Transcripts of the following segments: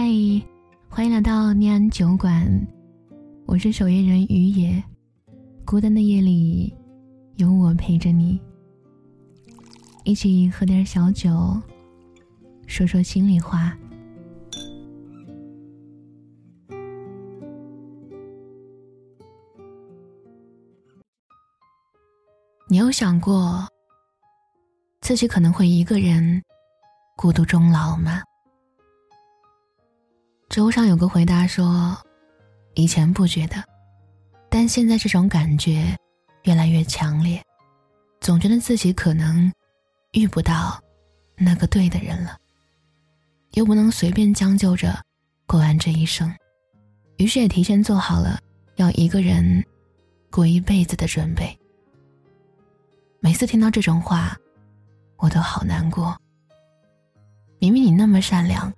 嗨，欢迎来到念安酒馆，我是守夜人于野。孤单的夜里，有我陪着你，一起喝点小酒，说说心里话。你有想过，自己可能会一个人孤独终老吗？知乎上有个回答说：“以前不觉得，但现在这种感觉越来越强烈，总觉得自己可能遇不到那个对的人了，又不能随便将就着过完这一生，于是也提前做好了要一个人过一辈子的准备。每次听到这种话，我都好难过。明明你那么善良。”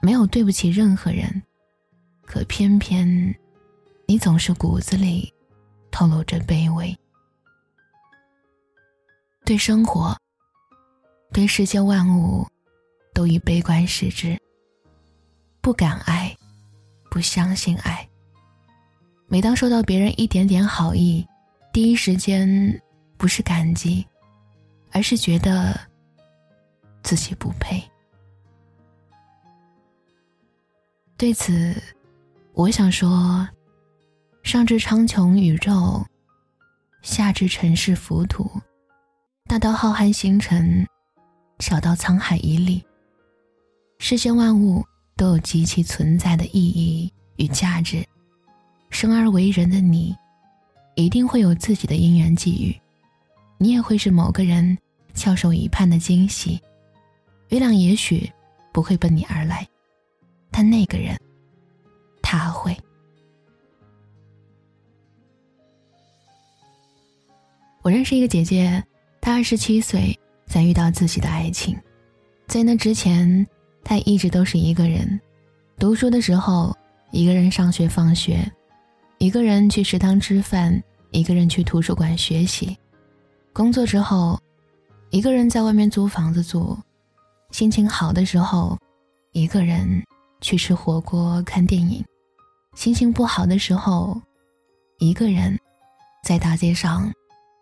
没有对不起任何人，可偏偏你总是骨子里透露着卑微。对生活，对世间万物，都以悲观视之。不敢爱，不相信爱。每当收到别人一点点好意，第一时间不是感激，而是觉得自己不配。对此，我想说：上至苍穹宇宙，下至尘世浮土，大到浩瀚星辰，小到沧海一粒，世间万物都有极其存在的意义与价值。生而为人的你，一定会有自己的因缘际遇，你也会是某个人翘首以盼的惊喜。月亮也许不会奔你而来。但那个人，他会。我认识一个姐姐，她二十七岁才遇到自己的爱情，在那之前，她一直都是一个人。读书的时候，一个人上学放学，一个人去食堂吃饭，一个人去图书馆学习。工作之后，一个人在外面租房子住。心情好的时候，一个人。去吃火锅、看电影，心情不好的时候，一个人在大街上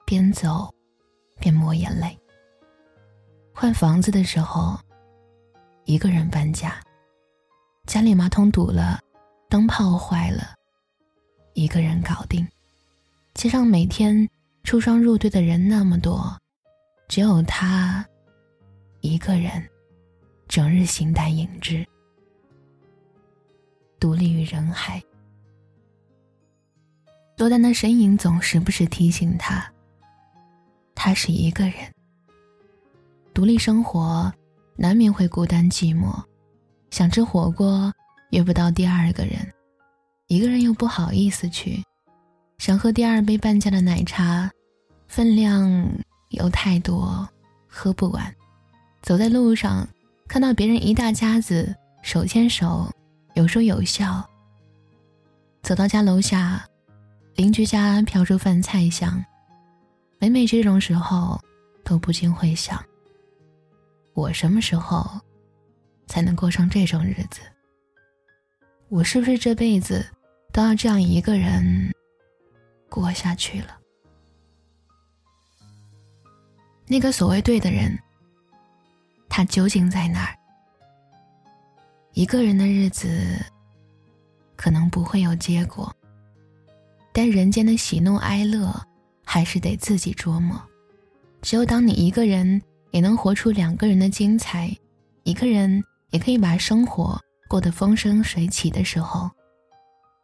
边走边抹眼泪。换房子的时候，一个人搬家，家里马桶堵了，灯泡坏了，一个人搞定。街上每天出双入对的人那么多，只有他一个人，整日形单影只。独立于人海，多单的身影总时不时提醒他，他是一个人。独立生活，难免会孤单寂寞。想吃火锅，约不到第二个人，一个人又不好意思去。想喝第二杯半价的奶茶，分量又太多，喝不完。走在路上，看到别人一大家子手牵手。有说有笑。走到家楼下，邻居家飘出饭菜香。每每这种时候，都不禁会想：我什么时候才能过上这种日子？我是不是这辈子都要这样一个人过下去了？那个所谓对的人，他究竟在哪儿？一个人的日子，可能不会有结果。但人间的喜怒哀乐，还是得自己琢磨。只有当你一个人也能活出两个人的精彩，一个人也可以把生活过得风生水起的时候，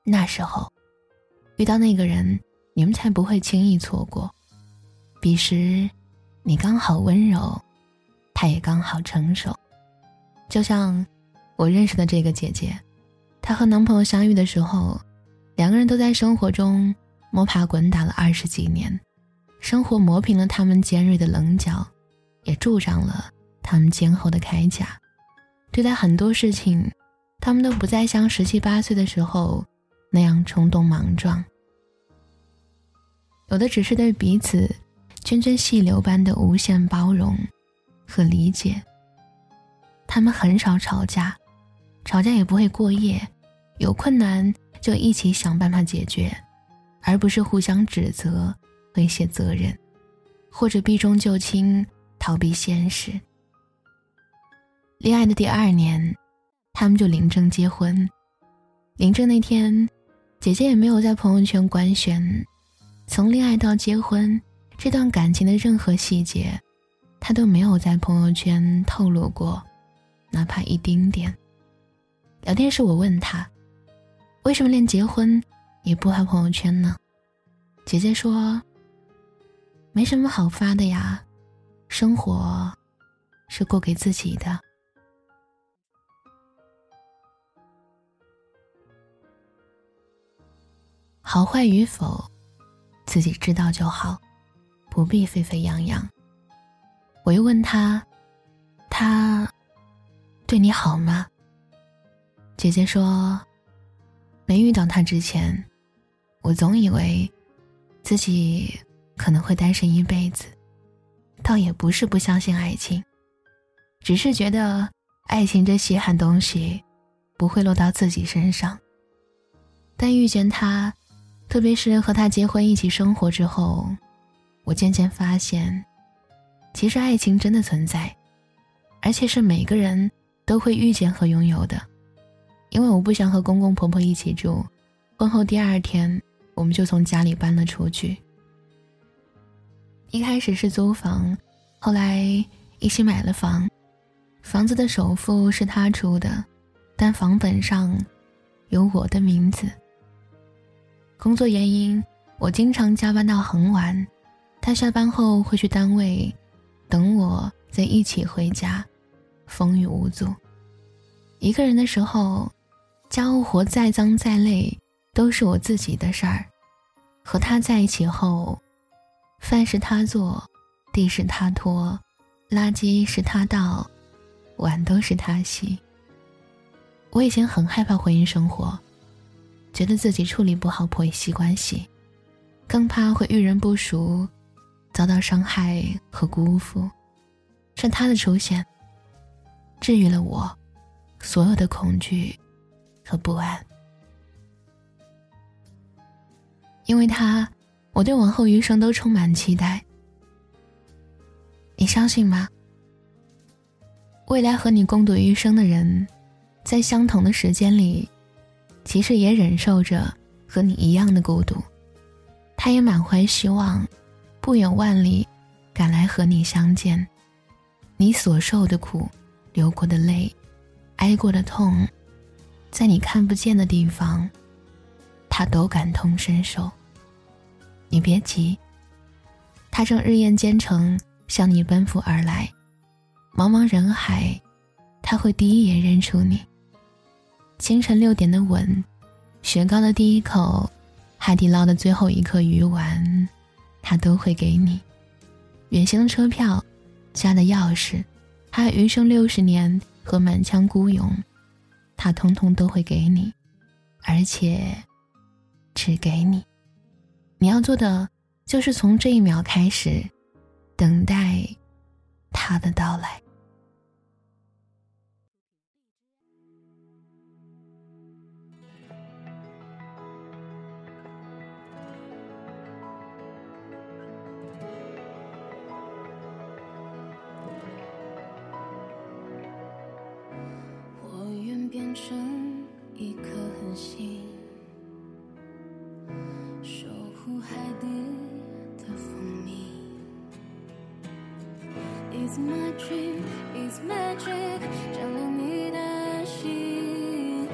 那时候遇到那个人，你们才不会轻易错过。彼时，你刚好温柔，他也刚好成熟，就像。我认识的这个姐姐，她和男朋友相遇的时候，两个人都在生活中摸爬滚打了二十几年，生活磨平了他们尖锐的棱角，也助长了他们坚厚的铠甲。对待很多事情，他们都不再像十七八岁的时候那样冲动莽撞，有的只是对彼此涓涓细流般的无限包容和理解。他们很少吵架。吵架也不会过夜，有困难就一起想办法解决，而不是互相指责、推卸责任，或者避重就轻、逃避现实。恋爱的第二年，他们就领证结婚。领证那天，姐姐也没有在朋友圈官宣，从恋爱到结婚这段感情的任何细节，她都没有在朋友圈透露过，哪怕一丁点。聊天时我问他，为什么连结婚也不发朋友圈呢？姐姐说，没什么好发的呀，生活是过给自己的。好坏与否，自己知道就好，不必沸沸扬扬。我又问他：“他对你好吗？”姐姐说：“没遇到他之前，我总以为自己可能会单身一辈子，倒也不是不相信爱情，只是觉得爱情这稀罕东西不会落到自己身上。但遇见他。”特别是和他结婚一起生活之后，我渐渐发现，其实爱情真的存在，而且是每个人都会遇见和拥有的。因为我不想和公公婆婆一起住，婚后第二天我们就从家里搬了出去。一开始是租房，后来一起买了房，房子的首付是他出的，但房本上有我的名字。工作原因，我经常加班到很晚。他下班后会去单位，等我再一起回家，风雨无阻。一个人的时候，家务活再脏再累都是我自己的事儿。和他在一起后，饭是他做，地是他拖，垃圾是他倒，碗都是他洗。我以前很害怕婚姻生活。觉得自己处理不好婆媳关系，更怕会遇人不淑，遭到伤害和辜负。是他的出现，治愈了我所有的恐惧和不安。因为他，我对往后余生都充满期待。你相信吗？未来和你共度余生的人，在相同的时间里。其实也忍受着和你一样的孤独，他也满怀希望，不远万里赶来和你相见。你所受的苦，流过的泪，挨过的痛，在你看不见的地方，他都感同身受。你别急，他正日夜兼程向你奔赴而来，茫茫人海，他会第一眼认出你。清晨六点的吻，雪糕的第一口，海底捞的最后一颗鱼丸，他都会给你。远行的车票，家的钥匙，还有余生六十年和满腔孤勇，他通通都会给你，而且只给你。你要做的就是从这一秒开始，等待他的到来。It's magic, it's magic. 장난 일 아시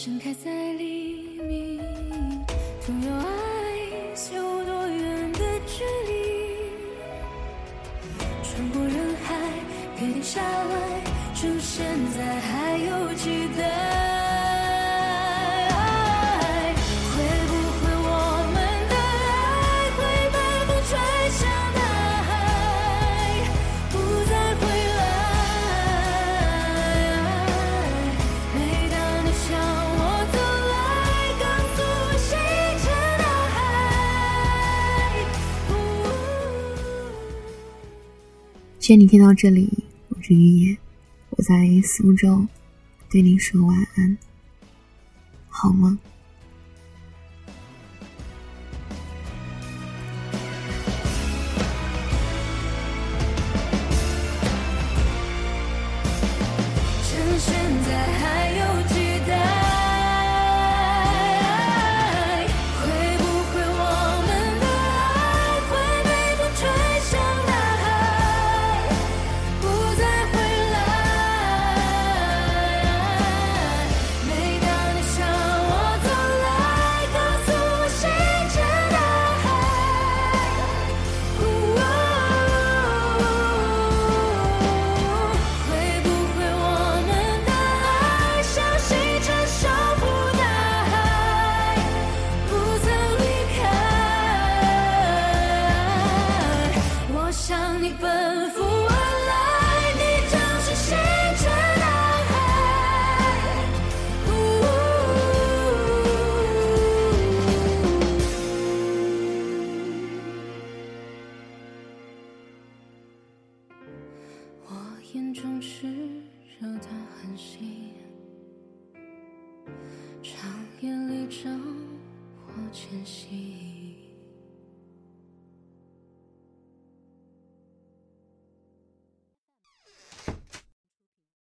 盛开在黎明，总有爱，有多远的距离？穿过人海，别停下来，趁现在还有机会。愿你听到这里，我是于野，我在苏州对你说晚安。好吗？炽热的恒心。